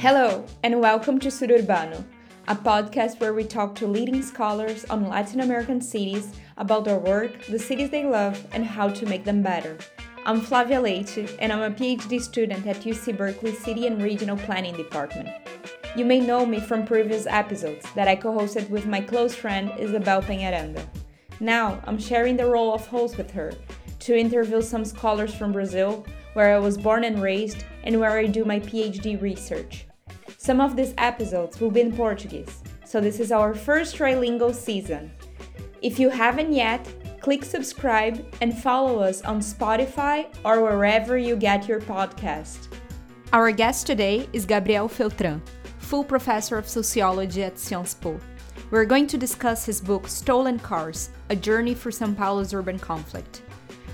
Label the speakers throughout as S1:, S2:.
S1: Hello, and welcome to Sururbano, a podcast where we talk to leading scholars on Latin American cities about their work, the cities they love, and how to make them better. I'm Flavia Leite, and I'm a PhD student at UC Berkeley City and Regional Planning Department. You may know me from previous episodes that I co hosted with my close friend Isabel Penharanda. Now, I'm sharing the role of host with her to interview some scholars from Brazil, where I was born and raised, and where I do my PhD research. Some of these episodes will be in Portuguese, so this is our first trilingual season. If you haven't yet, click subscribe and follow us on Spotify or wherever you get your podcast. Our guest today is Gabriel Feltran, full professor of sociology at Sciences Po. We're going to discuss his book Stolen Cars A Journey for Sao Paulo's Urban Conflict.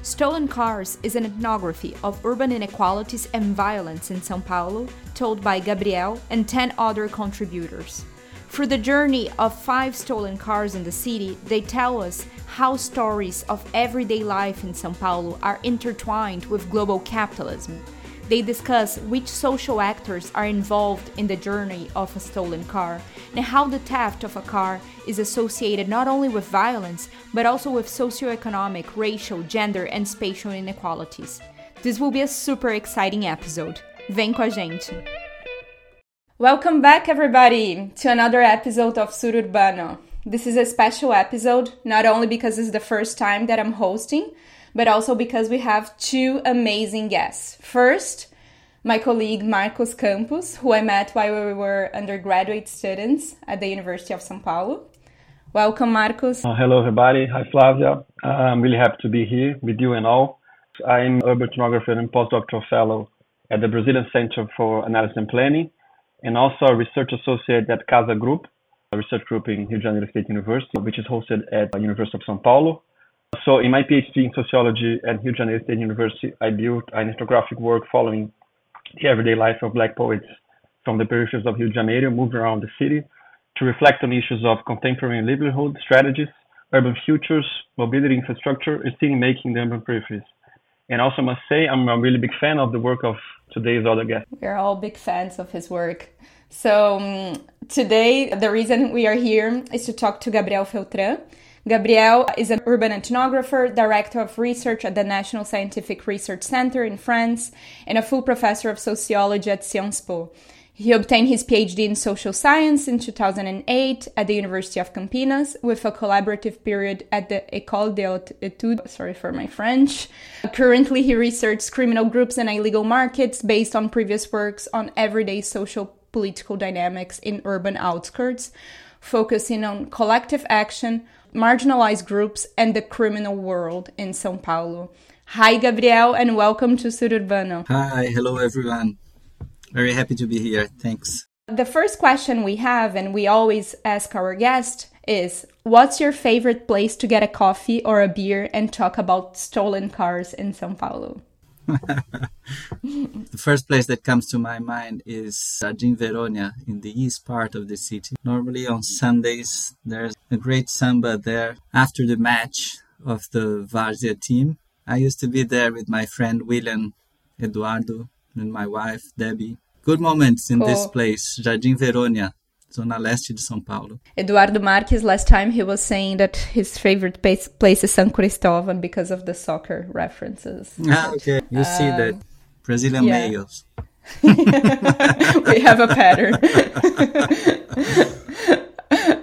S1: Stolen Cars is an ethnography of urban inequalities and violence in Sao Paulo, told by Gabriel and 10 other contributors. Through the journey of five stolen cars in the city, they tell us how stories of everyday life in Sao Paulo are intertwined with global capitalism. They discuss which social actors are involved in the journey of a stolen car and how the theft of a car is associated not only with violence, but also with socioeconomic, racial, gender, and spatial inequalities. This will be a super exciting episode. Vem com a gente! Welcome back, everybody, to another episode of Sururbano. This is a special episode, not only because it's the first time that I'm hosting, but also because we have two amazing guests. First, my colleague Marcos Campos, who I met while we were undergraduate students at the University of São Paulo. Welcome, Marcos.
S2: Uh, hello, everybody. Hi, Flavia. Uh, I'm really happy to be here with you and all. I'm urban ethnographer and postdoctoral fellow at the Brazilian Center for Analysis and Planning, and also a research associate at Casa Group, a research group in Rio de Janeiro State University, which is hosted at the University of São Paulo. So in my PhD in sociology at Rio de Janeiro State University, I built an ethnographic work following the everyday life of black poets from the peripheries of Rio de Janeiro, moving around the city to reflect on issues of contemporary livelihood strategies, urban futures, mobility infrastructure, and city making in the urban peripheries. And also must say I'm a really big fan of the work of today's other guest.
S1: We're all big fans of his work. So um, today, the reason we are here is to talk to Gabriel Feltran. Gabriel is an urban ethnographer, director of research at the National Scientific Research Center in France, and a full professor of sociology at Sciences Po. He obtained his PhD in social science in 2008 at the University of Campinas with a collaborative period at the École des Hautes Études, sorry for my French. Currently, he researches criminal groups and illegal markets based on previous works on everyday social political dynamics in urban outskirts, focusing on collective action, marginalized groups, and the criminal world in Sao Paulo. Hi, Gabriel, and welcome to Sururbano.
S3: Hi, hello, everyone. Very happy to be here. Thanks.
S1: The first question we have, and we always ask our guest, is What's your favorite place to get a coffee or a beer and talk about stolen cars in Sao Paulo?
S3: the first place that comes to my mind is Jardim Verônia in the east part of the city. Normally on Sundays, there's a great samba there after the match of the Várzea team. I used to be there with my friend William Eduardo and my wife Debbie. Good moments in oh. this place, Jardim Verônia. Zona Leste de São Paulo.
S1: Eduardo Marques, last time he was saying that his favorite place, place is São Cristóvão because of the soccer references.
S3: Ah, okay. You um, see that. Um, Brazilian yeah. males.
S1: we have a pattern.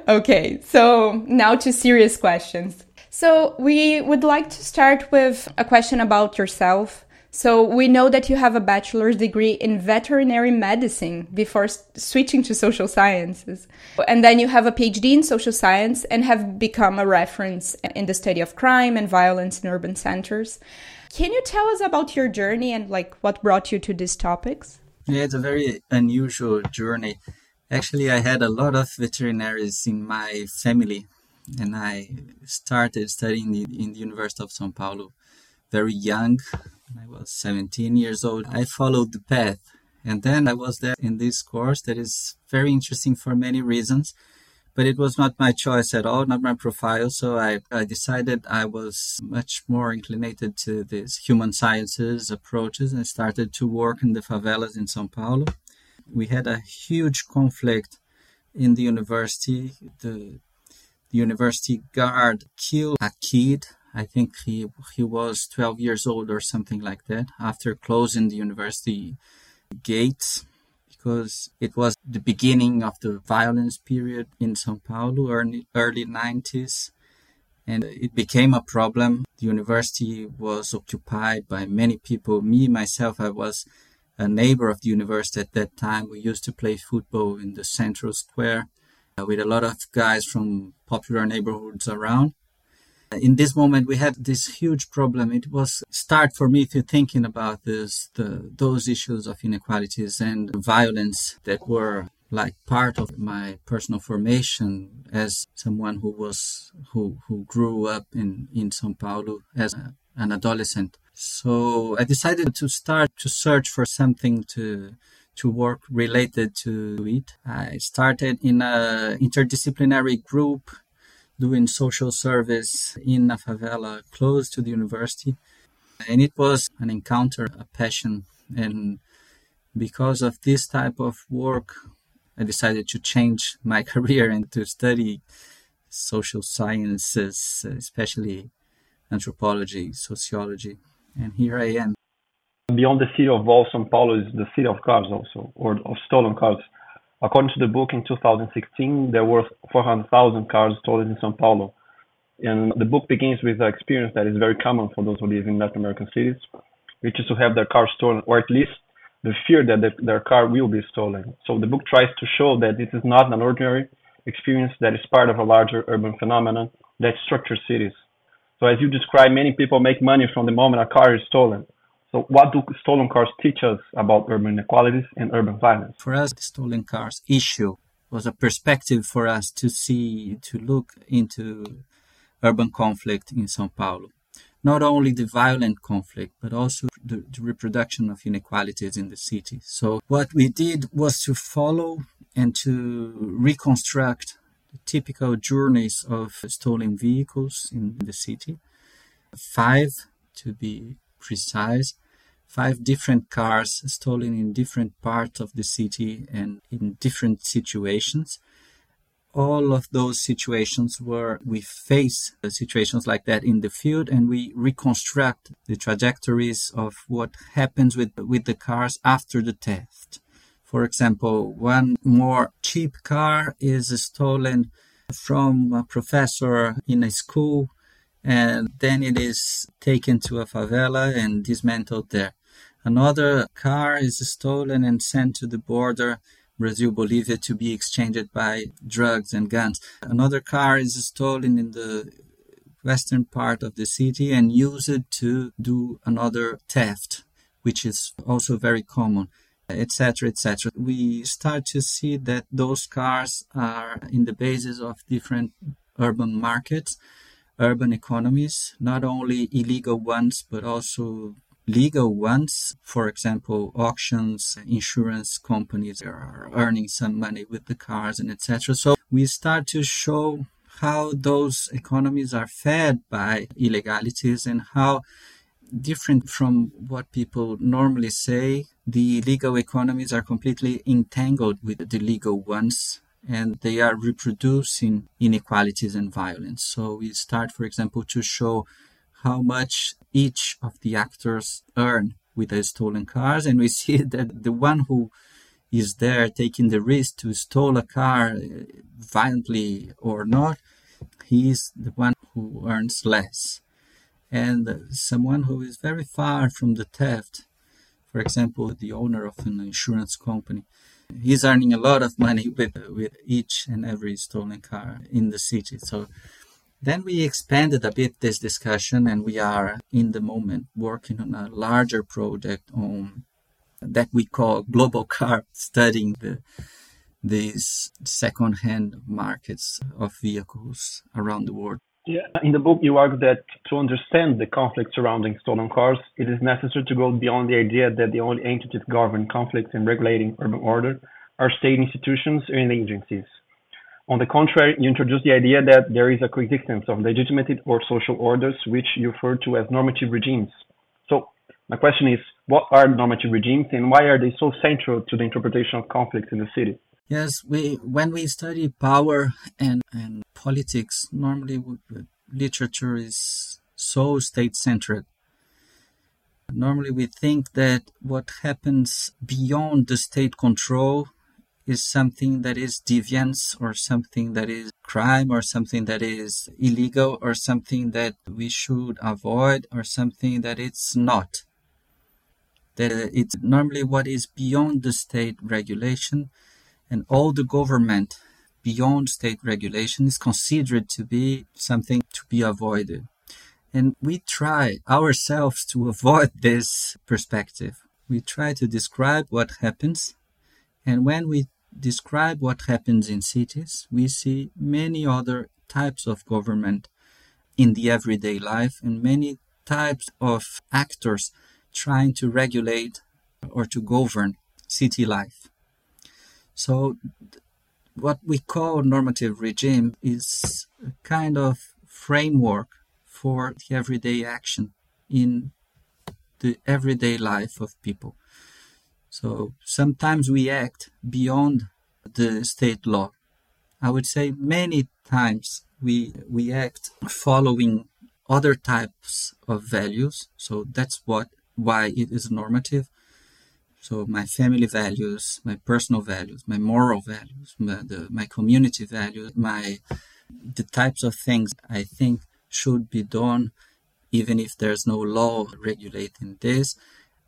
S1: okay, so now to serious questions. So we would like to start with a question about yourself. So we know that you have a bachelor's degree in veterinary medicine before switching to social sciences. And then you have a PhD in social science and have become a reference in the study of crime and violence in urban centers. Can you tell us about your journey and like what brought you to these topics?
S3: Yeah, it's a very unusual journey. Actually, I had a lot of veterinaries in my family, and I started studying in the University of São Paulo very young I was 17 years old, I followed the path. And then I was there in this course that is very interesting for many reasons. But it was not my choice at all, not my profile. So I, I decided I was much more inclinated to these human sciences approaches and started to work in the favelas in Sao Paulo. We had a huge conflict in the university. The, the university guard killed a kid. I think he he was 12 years old or something like that after closing the university gates because it was the beginning of the violence period in São Paulo, early, early 90s. And it became a problem. The university was occupied by many people. Me, myself, I was a neighbor of the university at that time. We used to play football in the central square uh, with a lot of guys from popular neighborhoods around. In this moment, we had this huge problem. It was start for me to thinking about this, the, those issues of inequalities and violence that were like part of my personal formation as someone who was who who grew up in in São Paulo as a, an adolescent. So I decided to start to search for something to to work related to it. I started in a interdisciplinary group doing social service in a favela close to the university. And it was an encounter, a passion. And because of this type of work, I decided to change my career and to study social sciences, especially anthropology, sociology. And here I am.
S2: Beyond the city of Vol, Sao Paulo is the city of cars also, or of stolen cars. According to the book in 2016, there were 400,000 cars stolen in Sao Paulo. And the book begins with an experience that is very common for those who live in Latin American cities, which is to have their car stolen, or at least the fear that the, their car will be stolen. So the book tries to show that this is not an ordinary experience that is part of a larger urban phenomenon that structures cities. So as you describe, many people make money from the moment a car is stolen. So, what do stolen cars teach us about urban inequalities and urban violence?
S3: For us, the stolen cars issue was a perspective for us to see, to look into urban conflict in Sao Paulo. Not only the violent conflict, but also the, the reproduction of inequalities in the city. So, what we did was to follow and to reconstruct typical journeys of stolen vehicles in the city. Five, to be precise, five different cars stolen in different parts of the city and in different situations. All of those situations where we face situations like that in the field and we reconstruct the trajectories of what happens with, with the cars after the theft. For example, one more cheap car is stolen from a professor in a school and then it is taken to a favela and dismantled there. Another car is stolen and sent to the border Brazil Bolivia to be exchanged by drugs and guns. Another car is stolen in the western part of the city and used to do another theft, which is also very common, etc., etc. We start to see that those cars are in the basis of different urban markets, urban economies, not only illegal ones, but also legal ones. For example, auctions, insurance companies are earning some money with the cars and etc. So we start to show how those economies are fed by illegalities and how different from what people normally say the legal economies are completely entangled with the legal ones and they are reproducing inequalities and violence so we start for example to show how much each of the actors earn with the stolen cars, and we see that the one who is there taking the risk to steal a car uh, violently or not, he is the one who earns less. And someone who is very far from the theft, for example, the owner of an insurance company, he's earning a lot of money with, with each and every stolen car in the city. So then we expanded a bit this discussion and we are in the moment working on a larger project on that we call global car studying the these second-hand markets of vehicles around the world.
S2: Yeah. In the book, you argue that to understand the conflict surrounding stolen cars, it is necessary to go beyond the idea that the only entities governing conflicts and regulating urban order are state institutions and agencies. On the contrary, you introduce the idea that there is a coexistence of legitimate or social orders, which you refer to as normative regimes. So, my question is what are normative regimes and why are they so central to the interpretation of conflicts in the city?
S3: Yes, we when we study power and, and politics, normally literature is so state centered. Normally, we think that what happens beyond the state control is something that is deviance or something that is crime or something that is illegal or something that we should avoid or something that it's not. That it's normally what is beyond the state regulation and all the government beyond state regulation is considered to be something to be avoided. And we try ourselves to avoid this perspective. We try to describe what happens. And when we describe what happens in cities, we see many other types of government in the everyday life and many types of actors trying to regulate or to govern city life. So, what we call normative regime is a kind of framework for the everyday action in the everyday life of people. So sometimes we act beyond the state law. I would say many times we we act following other types of values. So that's what why it is normative. So my family values, my personal values, my moral values, my, the, my community values, my the types of things I think should be done, even if there's no law regulating this.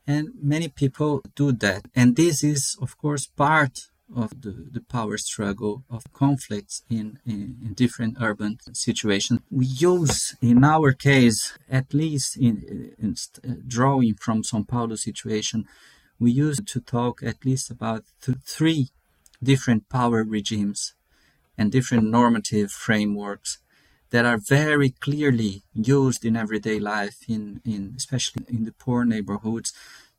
S3: And many people do that. And this is, of course, part of the, the power struggle of conflicts in, in, in, different urban situations. We use, in our case, at least in, in uh, drawing from Sao Paulo situation, we used to talk at least about th- three different power regimes and different normative frameworks that are very clearly used in everyday life, in, in especially in the poor neighborhoods.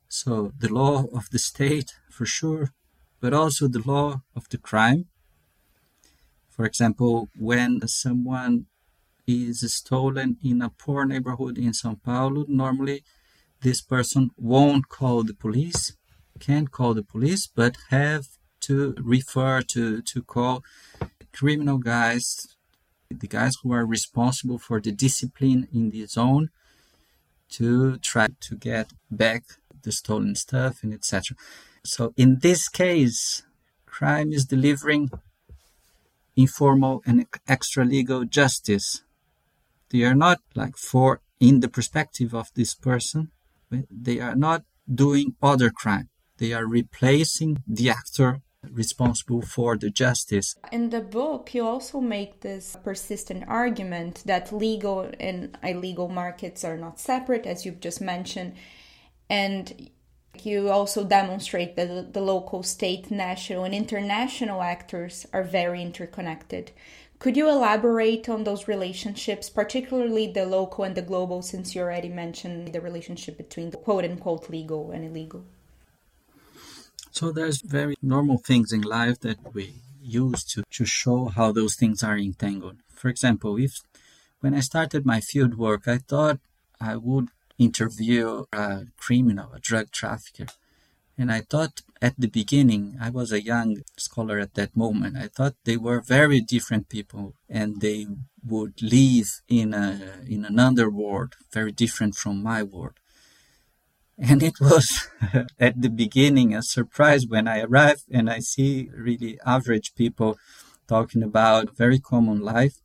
S3: So the law of the state, for sure, but also the law of the crime. For example, when someone is stolen in a poor neighborhood in Sao Paulo, normally this person won't call the police, can't call the police, but have to refer to, to call criminal guys the guys who are responsible for the discipline in the zone to try to get back the stolen stuff and etc. So in this case, crime is delivering informal and extra legal justice. They are not like for in the perspective of this person, they are not doing other crime. They are replacing the actor responsible for the justice.
S1: In the book, you also make this persistent argument that legal and illegal markets are not separate, as you've just mentioned. And you also demonstrate that the local, state, national, and international actors are very interconnected. Could you elaborate on those relationships, particularly the local and the global, since you already mentioned the relationship between the quote unquote legal and illegal?
S3: So there's very normal things in life that we use to, to show how those things are entangled. For example, if when I started my field work, I thought I would interview a criminal, a drug trafficker. And I thought at the beginning, I was a young scholar at that moment, I thought they were very different people and they would live in a in an underworld very different from my world. And it was at the beginning a surprise when I arrived and I see really average people talking about very common life.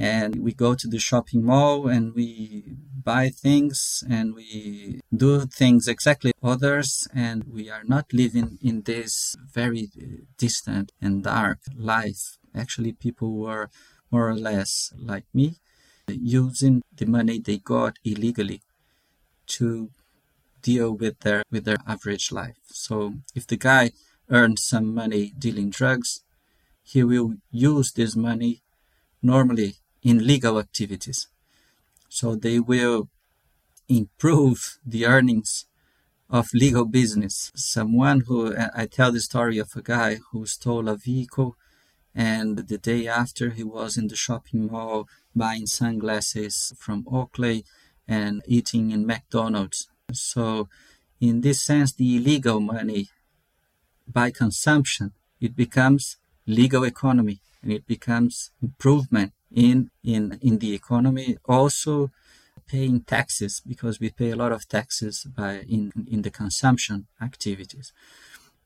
S3: And we go to the shopping mall and we buy things and we do things exactly others. And we are not living in this very uh, distant and dark life. Actually, people were more or less like me, using the money they got illegally to deal with their with their average life. So if the guy earns some money dealing drugs, he will use this money normally in legal activities. So they will improve the earnings of legal business. Someone who I tell the story of a guy who stole a vehicle and the day after he was in the shopping mall buying sunglasses from Oakley and eating in McDonald's so In this sense, the illegal money by consumption, it becomes legal economy and it becomes improvement in, in, in the economy. Also paying taxes because we pay a lot of taxes by in, in the consumption activities.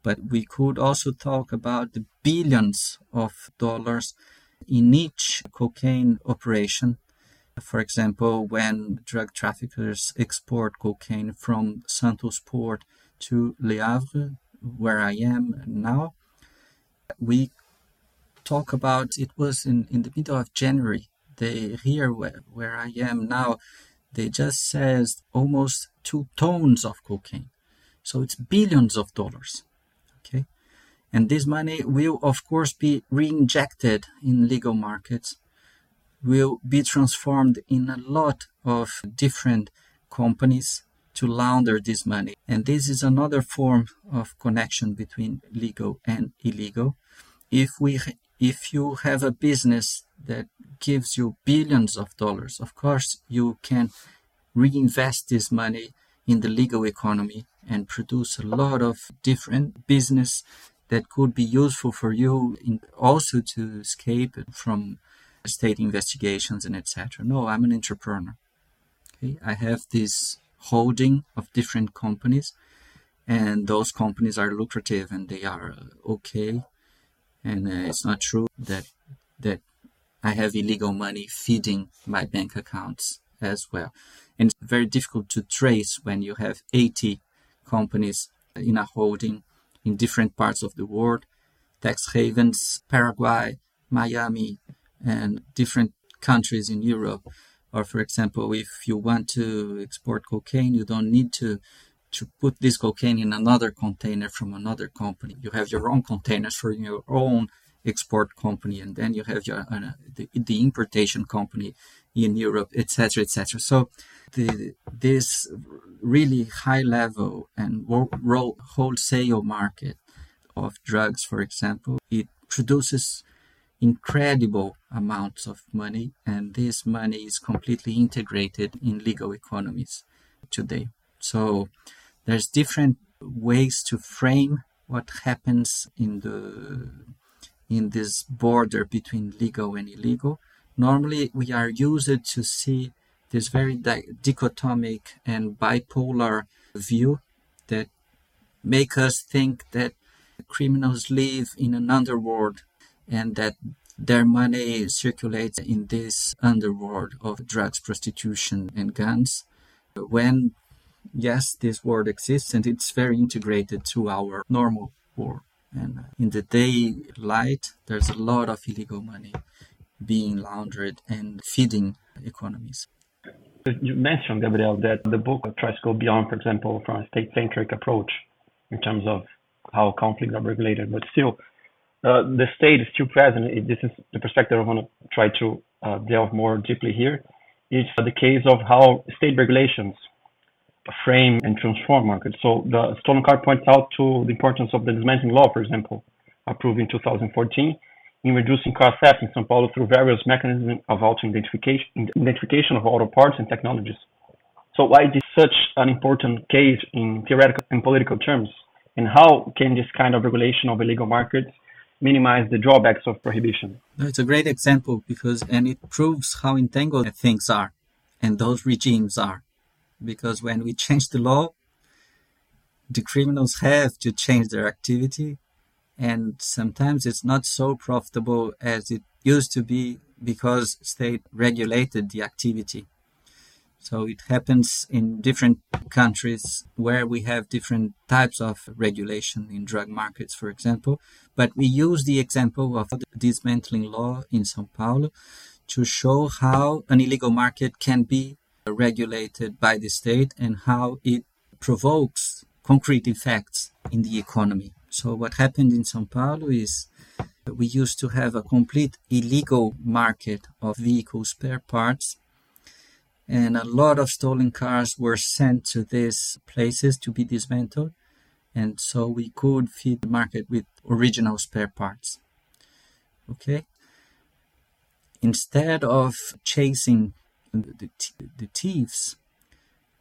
S3: But we could also talk about the billions of dollars in each cocaine operation. For example, when drug traffickers export cocaine from Santos port to Le Havre, where I am now, we talk about it was in, in the middle of January. They here where, where I am now, they just says almost two tons of cocaine. So it's billions of dollars. Okay. And this money will of course be reinjected in legal markets, will be transformed in a lot of different companies to launder this money. And this is another form of connection between legal and illegal. If we if you have a business that gives you billions of dollars, of course you can reinvest this money in the legal economy and produce a lot of different business that could be useful for you also to escape from state investigations and etc. No, I'm an entrepreneur. Okay, I have this holding of different companies and those companies are lucrative and they are uh, okay and uh, it's not true that that I have illegal money feeding my bank accounts as well. And it's very difficult to trace when you have 80 companies in a holding in different parts of the world tax havens Paraguay Miami and different countries in Europe. Or for example, if you want to export cocaine, you don't need to to put this cocaine in another container from another company. You have your own containers for your own export company, and then you have your uh, the, the importation company in Europe, etc., etc. So the, this really high level and wholesale market of drugs, for example, it produces incredible amounts of money, and this money is completely integrated in legal economies today. So there's different ways to frame what happens in the in this border between legal and illegal. Normally, we are used to see this very di- dichotomic and bipolar view that make us think that criminals live in an underworld and that their money circulates in this underworld of drugs, prostitution, and guns. When, yes, this world exists and it's very integrated to our normal world. And in the daylight, there's a lot of illegal money being laundered and feeding economies.
S2: You mentioned, Gabriel, that the book tries to go beyond, for example, from a state centric approach in terms of how conflicts are regulated, but still, uh, the state is still present. This is the perspective I want to try to uh, delve more deeply here. It's the case of how state regulations frame and transform markets. So the stolen car points out to the importance of the dismantling law, for example, approved in 2014, in reducing car theft in São Paulo through various mechanisms of auto identification, identification of auto parts and technologies. So why is this such an important case in theoretical and political terms? And how can this kind of regulation of illegal markets minimize the drawbacks of prohibition.
S3: It's a great example because, and it proves how entangled things are and those regimes are. Because when we change the law, the criminals have to change their activity, and sometimes it's not so profitable as it used to be because state regulated the activity. So it happens in different countries where we have different types of regulation in drug markets, for example. But we use the example of the dismantling law in Sao Paulo to show how an illegal market can be regulated by the state and how it provokes concrete effects in the economy. So what happened in Sao Paulo is we used to have a complete illegal market of vehicle spare parts and a lot of stolen cars were sent to these places to be dismantled and so we could feed the market with original spare parts okay instead of chasing the, the, the thieves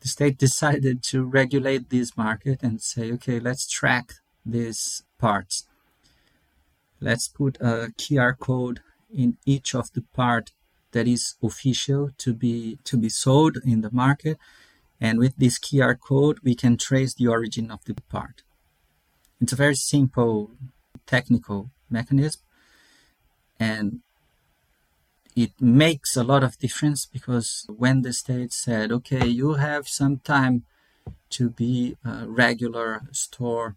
S3: the state decided to regulate this market and say, okay, let's track these parts. Let's put a QR code in each of the part that is official to be to be sold in the market. And with this QR code we can trace the origin of the part. It's a very simple technical mechanism. And it makes a lot of difference because when the state said okay you have some time to be a regular store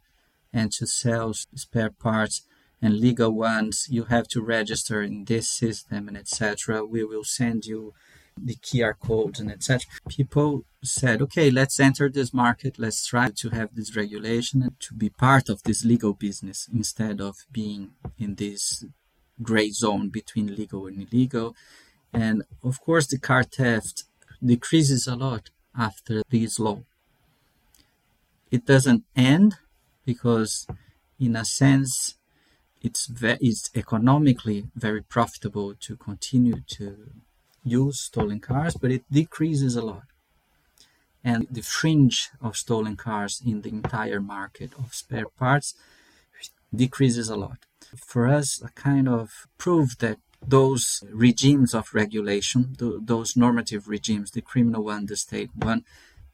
S3: and to sell spare parts and legal ones you have to register in this system and etc we will send you the QR codes and etc. People said, okay, let's enter this market. Let's try to have this regulation and to be part of this legal business instead of being in this gray zone between legal and illegal. And of course, the car theft decreases a lot after this law. It doesn't end because, in a sense, it's ve- it's economically very profitable to continue to use stolen cars, but it decreases a lot. And the fringe of stolen cars in the entire market of spare parts decreases a lot. For us, a kind of proof that those regimes of regulation, th- those normative regimes, the criminal one, the state one,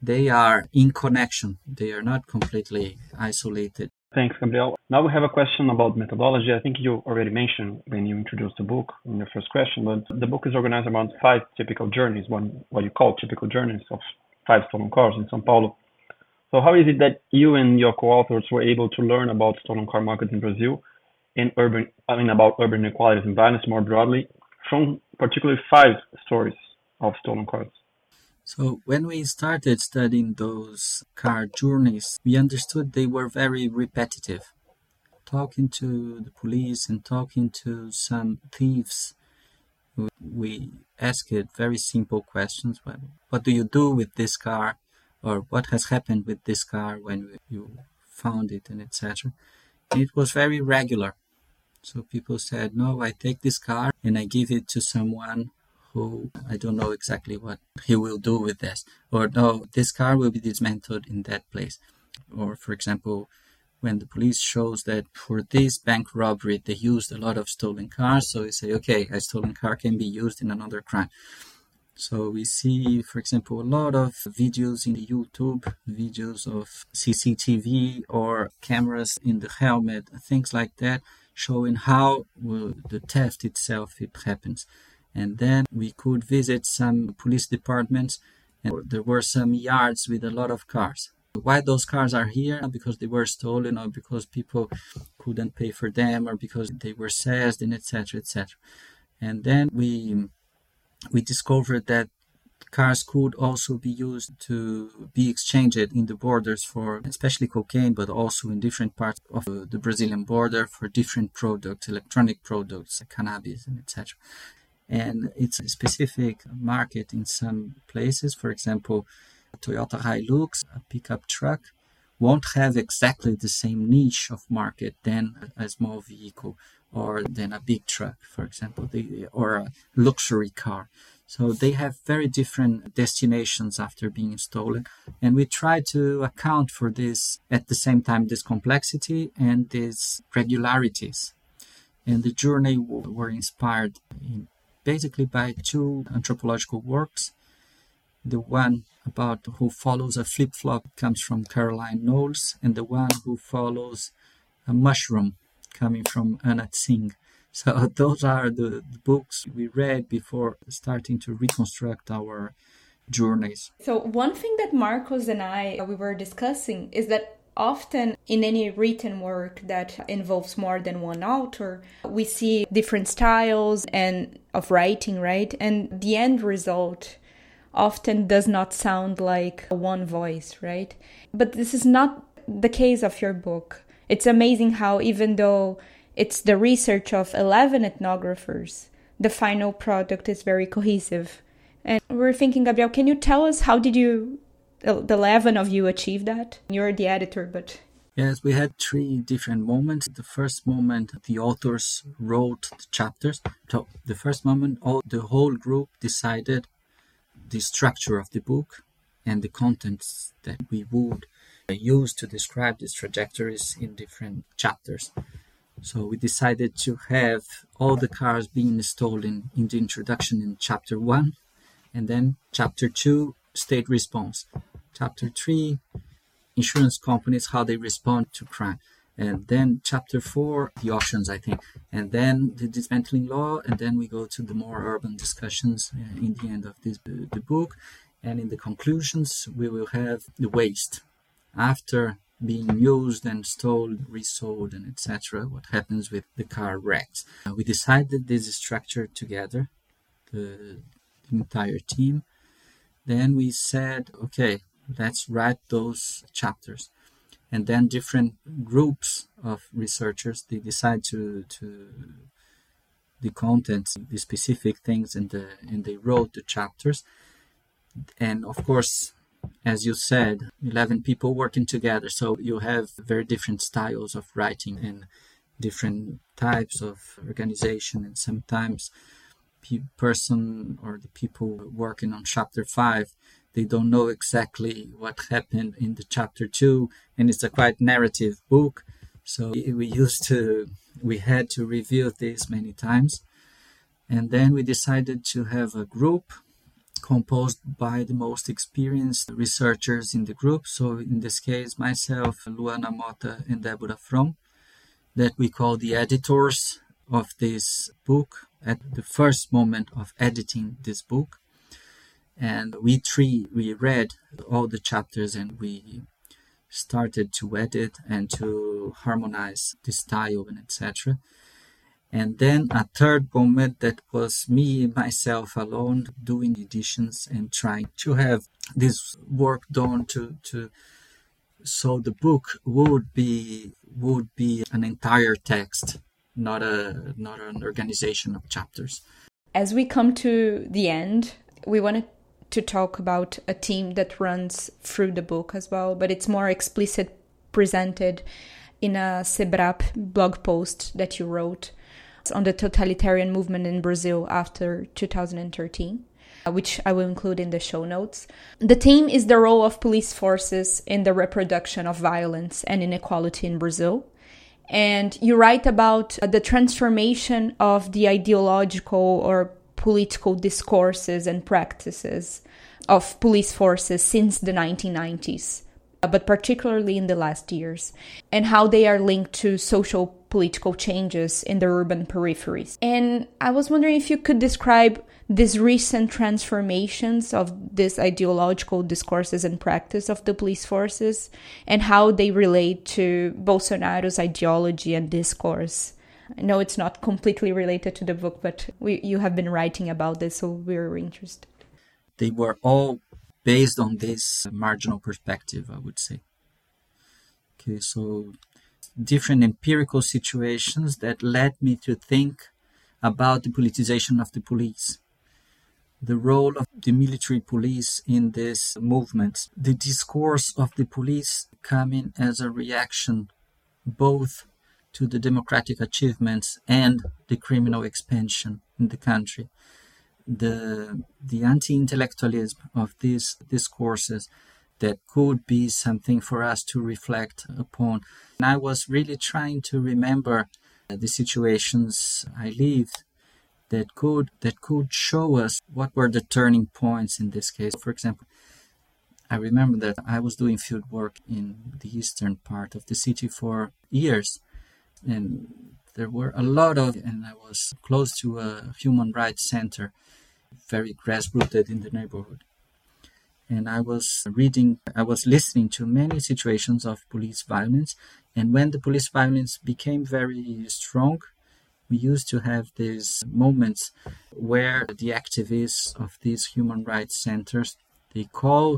S3: they are in connection. They are not completely isolated.
S2: Thanks, Gabriel. Now we have a question about methodology. I think you already mentioned when you introduced the book in your first question, but the book is organized around five typical journeys, one what you call typical journeys of five stolen cars in São Paulo. So how is it that you and your co-authors were able to learn about stolen car market in Brazil and urban, I mean about urban inequalities and violence more broadly from particularly five stories of stolen cars?
S3: So when we started studying those car journeys, we understood they were very repetitive. Talking to the police and talking to some thieves, we asked very simple questions. What do you do with this car? Or what has happened with this car when you found it and etc. It was very regular. So people said, no, I take this car and I give it to someone who I don't know exactly what he will do with this, or no, this car will be dismantled in that place. Or, for example, when the police shows that for this bank robbery they used a lot of stolen cars, so we say, okay, a stolen car can be used in another crime. So we see, for example, a lot of videos in the YouTube, videos of CCTV or cameras in the helmet, things like that, showing how the theft itself it happens. And then we could visit some police departments and there were some yards with a lot of cars. Why those cars are here? Because they were stolen or because people couldn't pay for them or because they were seized and etc etc and then we we discovered that cars could also be used to be exchanged in the borders for especially cocaine but also in different parts of the brazilian border for different products electronic products cannabis and etc and it's a specific market in some places. For example, Toyota Hilux, a pickup truck, won't have exactly the same niche of market than a small vehicle or than a big truck, for example, or a luxury car. So they have very different destinations after being stolen. And we try to account for this at the same time, this complexity and these regularities. And the journey were inspired in basically by two anthropological works. The one about who follows a flip flop comes from Caroline Knowles, and the one who follows a mushroom coming from Anna Tsing. So those are the, the books we read before starting to reconstruct our journeys.
S1: So one thing that Marcos and I uh, we were discussing is that often in any written work that involves more than one author we see different styles and of writing right? And the end result often does not sound like one voice right? But this is not the case of your book. It's amazing how even though it's the research of 11 ethnographers the final product is very cohesive and we're thinking gabriel can you tell us how did you the 11 of you achieve that? You're the editor, but.
S3: Yes, we had three different moments. The first moment, the authors wrote the chapters. So the first moment, all, the whole group decided the structure of the book. and the contents that we would use to describe these trajectories in different chapters. So we decided to have all the cars being installed in, in the introduction in chapter one, and then chapter two, state response. Chapter three, insurance companies, how they respond to crime. And then chapter four, the auctions, I think. And then the dismantling law. And then we go to the more urban discussions uh, in the end of this the book. And in the conclusions, we will have the waste. After being used and stolen, resold, and etc., what happens with the car wrecks. Uh, we decided this structure together, the, the entire team. Then we said, okay, let's write those chapters. And then different groups of researchers they decide to to the contents, the specific things, and the and they wrote the chapters. And of course, as you said, 11 people working together. So you have very different styles of writing and different types of organization. And sometimes pe- person or the people working on chapter five, they don't know exactly what happened in the chapter two. And it's a quite narrative book. So we used to, we had to review this many times. And then we decided to have a group composed by the most experienced researchers in the group. So, in this case, myself, Luana Motta, and Deborah Fromm, that we call the editors of this book at the first moment of editing this book. And we three, we read all the chapters and we started to edit and to harmonize the style and etc. And then a third moment that was me, myself alone, doing editions and trying to have this work done to, to so the book would be would be an entire text, not a not an organization of chapters.
S1: As we come to the end, we wanted to talk about a team that runs through the book as well, but it's more explicit presented in a Cebrap blog post that you wrote on the totalitarian movement in Brazil after 2013 uh, which I will include in the show notes. The theme is the role of police forces in the reproduction of violence and inequality in Brazil. And you write about the transformation of the ideological or political discourses and practices of police forces since the 1990s, uh, but particularly in the last years, and how they are linked to social political changes in the urban peripheries. And I was wondering if you could describe these recent transformations of these ideological discourses and practice of the police forces and how they relate to Bolsonaro's ideology and discourse. I know it's not completely related to the book, but we, you have been writing about this, so we're interested.
S3: They were all based on this marginal perspective, I would say. Okay, so different empirical situations that led me to think about the politicization of the police, the role of the military police in this movement, the discourse of the police coming as a reaction both to the democratic achievements and the criminal expansion in the country. The, the anti intellectualism of these discourses that could be something for us to reflect upon. And I was really trying to remember uh, the situations I lived that could that could show us what were the turning points in this case. For example, I remember that I was doing field work in the eastern part of the city for years, and there were a lot of, and I was close to a human rights center, very grassrooted in the neighborhood and I was reading, I was listening to many situations of police violence. And when the police violence became very strong, we used to have these moments where the activists of these human rights centers they call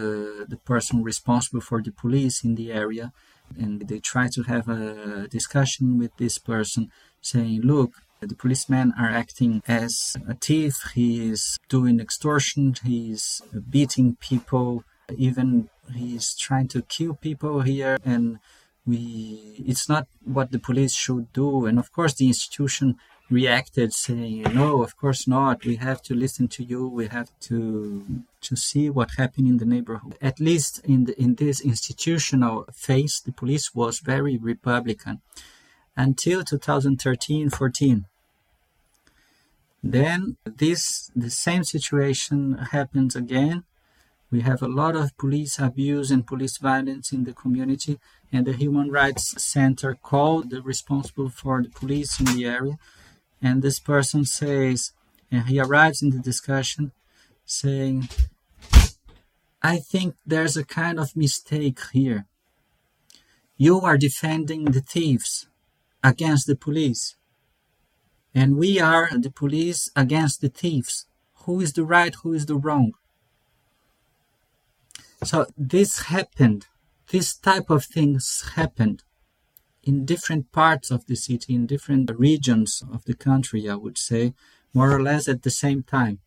S3: uh, the person responsible for the police in the area and they try to have a discussion with this person saying look the policemen are acting as a thief. He is doing extortion. he is beating people. Even he is trying to kill people here. And we, it's not what the police should do. And of course, the institution reacted saying, "No, of course not. We have to listen to you. We have to to see what happened in the neighborhood." At least in the, in this institutional phase, the police was very Republican until 2013-14. Then this the same situation happens again. We have a lot of police abuse and police violence in the community, and the Human Rights Center called the responsible for the police in the area and this person says, and he arrives in the discussion saying, I think there's a kind of mistake here. You are defending the thieves against the police, and we are the police against the thieves. Who is the right? Who is the wrong? So this happened. This type of things happened in different parts of the city, in different regions of the country, I would say, more or less at the same time.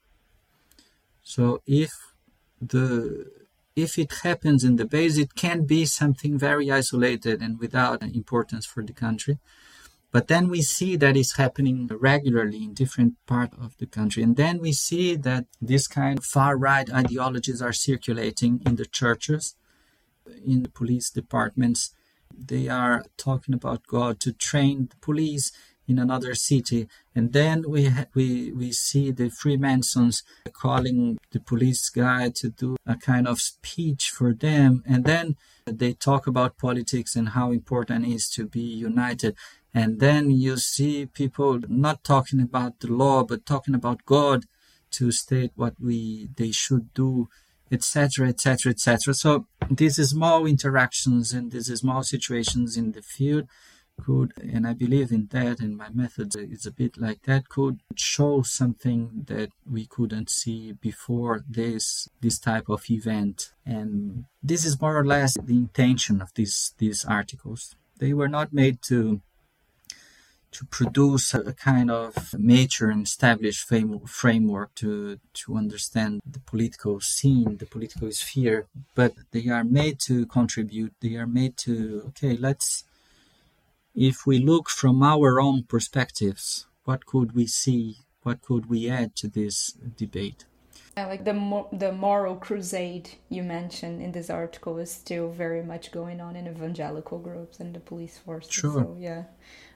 S3: So if the if it happens in the base, it can be something very isolated and without importance for the country. But then we see that it's happening regularly in different parts of the country. And then we see that this kind of far right ideologies are circulating in the churches, in the police departments, they are talking about God to train the police in another city, and then we ha- we we see the Freemasons calling the police guy to do a kind of speech for them, and then they talk about politics and how important it is to be united. And then you see people not talking about the law, but talking about God to state what we they should do etc., etc., etc. So these small interactions and these small situations in the field could, and I believe in that, and my method is a bit like that, could show something that we couldn't see before this this type of event. And this is more or less the intention of these these articles. They were not made to to produce a kind of mature and established framework to to understand the political scene, the political sphere, but they are made to contribute. They are made to okay, let's if we look from our own perspectives, what could we see? What could we add to this debate?
S1: like the mo- the moral crusade you mentioned in this article is still very much going on in evangelical groups and the police force.
S3: Sure.
S1: So yeah,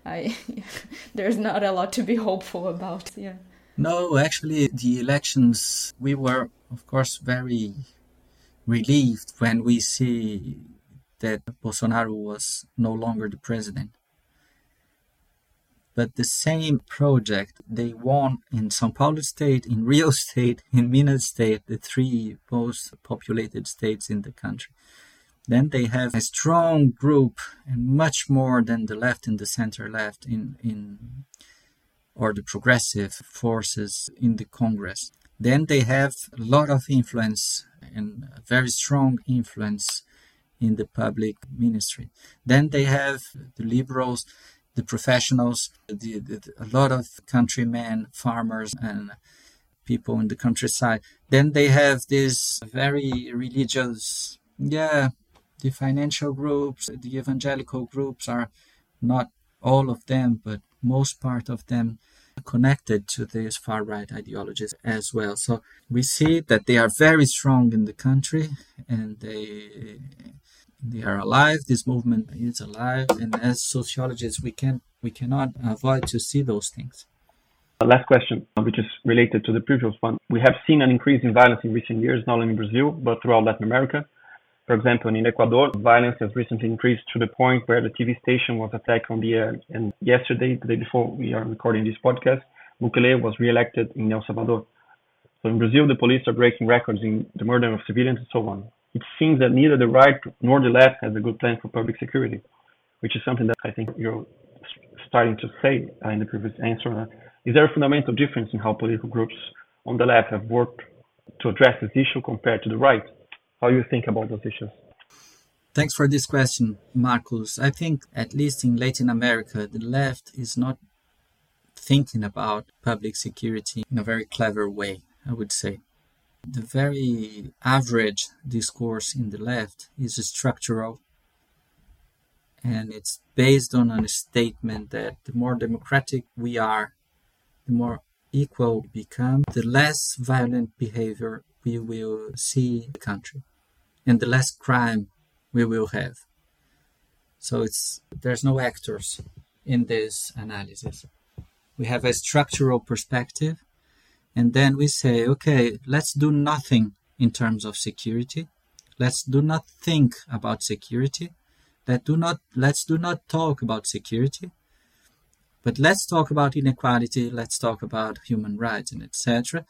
S1: I there's not a lot to be hopeful about. Yeah.
S3: No, actually, the elections we were, of course, very relieved when we see that Bolsonaro was no longer the president. But the same project they won in São Paulo state, in Rio state, in Minas state, the three most populated states in the country. Then they have a strong group and much more than the left and the center left in, in or the progressive forces in the Congress. Then they have a lot of influence and very strong influence in the public ministry. Then they have the liberals the professionals, the, the, a lot of countrymen, farmers, and people in the countryside. Then they have this very religious, yeah, the financial groups, the evangelical groups are not all of them, but most part of them connected to these far right ideologies as well. So we see that they are very strong in the country and they they are alive this movement is alive and as sociologists we can we cannot avoid to see those things.
S2: Last question which is related to the previous one. We have seen an increase in violence in recent years not only in brazil but throughout latin america for example in ecuador violence has recently increased to the point where the tv station was attacked on the air and yesterday the day before we are recording this podcast bukele was re-elected in el salvador so in brazil the police are breaking records in the murder of civilians and so on it seems that neither the right nor the left has a good plan for public security, which is something that I think you're starting to say uh, in the previous answer. Is there a fundamental difference in how political groups on the left have worked to address this issue compared to the right? How do you think about those issues?
S3: Thanks for this question, Marcos. I think, at least in Latin America, the left is not thinking about public security in a very clever way, I would say. The very average discourse in the left is structural and it's based on a statement that the more democratic we are, the more equal we become, the less violent behavior we will see in the country and the less crime we will have. So it's there's no actors in this analysis. We have a structural perspective and then we say, okay, let's do nothing in terms of security. Let's do not think about security. Let do not let's do not talk about security. But let's talk about inequality, let's talk about human rights and etc.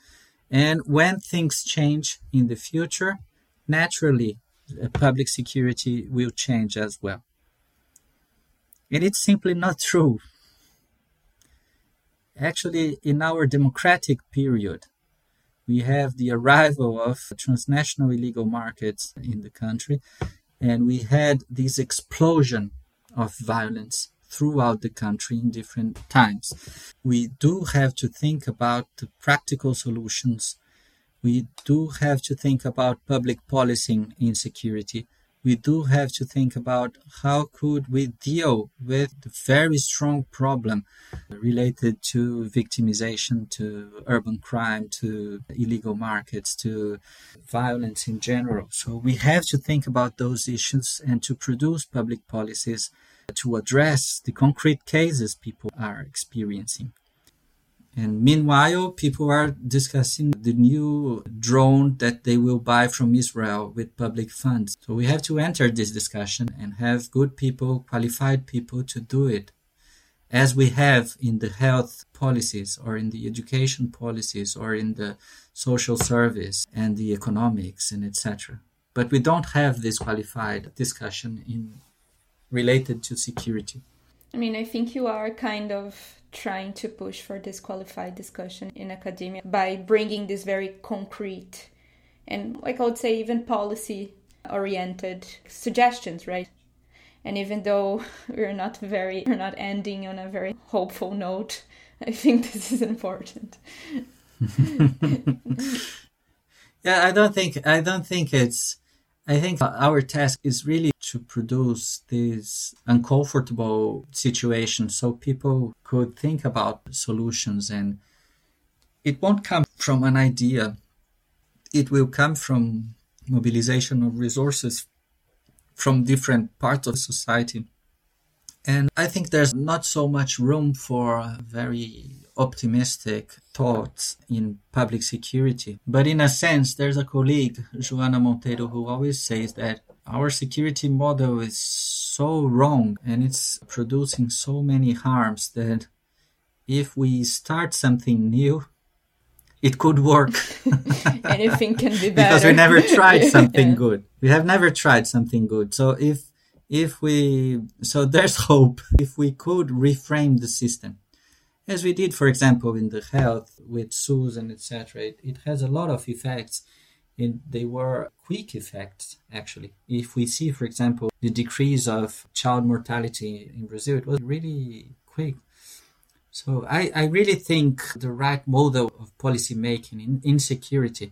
S3: And when things change in the future, naturally uh, public security will change as well. And it's simply not true. Actually, in our democratic period, we have the arrival of transnational illegal markets in the country, and we had this explosion of violence throughout the country in different times. We do have to think about the practical solutions. We do have to think about public policy in security we do have to think about how could we deal with the very strong problem related to victimization, to urban crime, to illegal markets, to violence in general. So we have to think about those issues and to produce public policies to address the concrete cases people are experiencing. And meanwhile, people are discussing the new drone that they will buy from Israel with public funds. So we have to enter this discussion and have good people, qualified people to do it. As we have in the health policies or in the education policies or in the social service and the economics and etc. But we don't have this qualified discussion in related to security.
S1: I mean, I think you are kind of trying to push for this qualified discussion in academia by bringing this very concrete and, like I would say, even policy oriented suggestions, right? And even though we're not very, we're not ending on a very hopeful note, I think this is important.
S3: yeah, I don't think I don't think it's I think our task is really to produce these uncomfortable situations so people could think about solutions and it won't come from an idea. It will come from mobilization of resources from different parts of society. And I think there's not so much room for very optimistic thoughts in public security. But in a sense, there's a colleague, Joana Monteiro, who always says that our security model is so wrong and it's producing so many harms that if we start something new, it could work.
S1: Anything can be better.
S3: because we never tried something yeah. good. We have never tried something good. So if if we so there's hope if we could reframe the system as we did, for example, in the health with SUS and etc. It, it has a lot of effects. And they were quick effects, actually. If we see, for example, the decrease of child mortality in Brazil, it was really quick. So I, I really think the right model of policy making in, in security,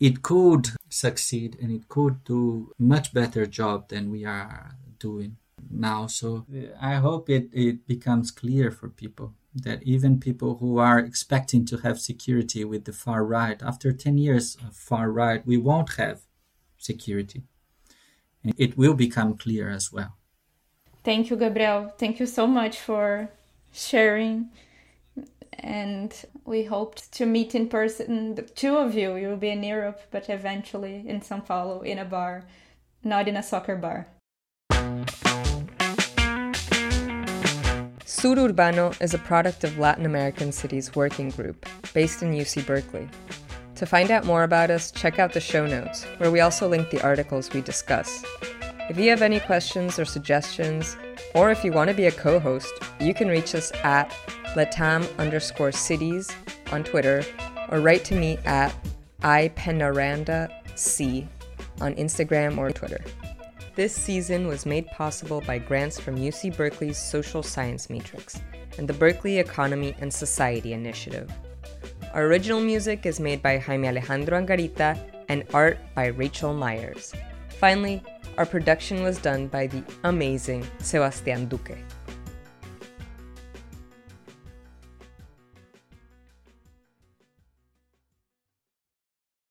S3: it could succeed and it could do much better job than we are doing now. So uh, I hope it, it becomes clear for people that even people who are expecting to have security with the far right, after 10 years of far right, we won't have security. And it will become clear as well.
S1: Thank you, Gabriel. Thank you so much for sharing. And we hope to meet in person, the two of you. You will be in Europe, but eventually in São Paulo in a bar, not in a soccer bar. Sur Urbano is a product of Latin American Cities Working Group, based in UC Berkeley. To find out more about us, check out the show notes, where we also link the articles we discuss. If you have any questions or suggestions, or if you want to be a co host, you can reach us at latam underscore cities on Twitter or write to me at ipenaranda.c on Instagram or Twitter. This season was made possible by grants from UC Berkeley's Social Science Matrix and the Berkeley Economy and Society Initiative. Our original music is made by Jaime Alejandro Angarita and art by Rachel Myers. Finally, our production was done by the amazing Sebastian Duque.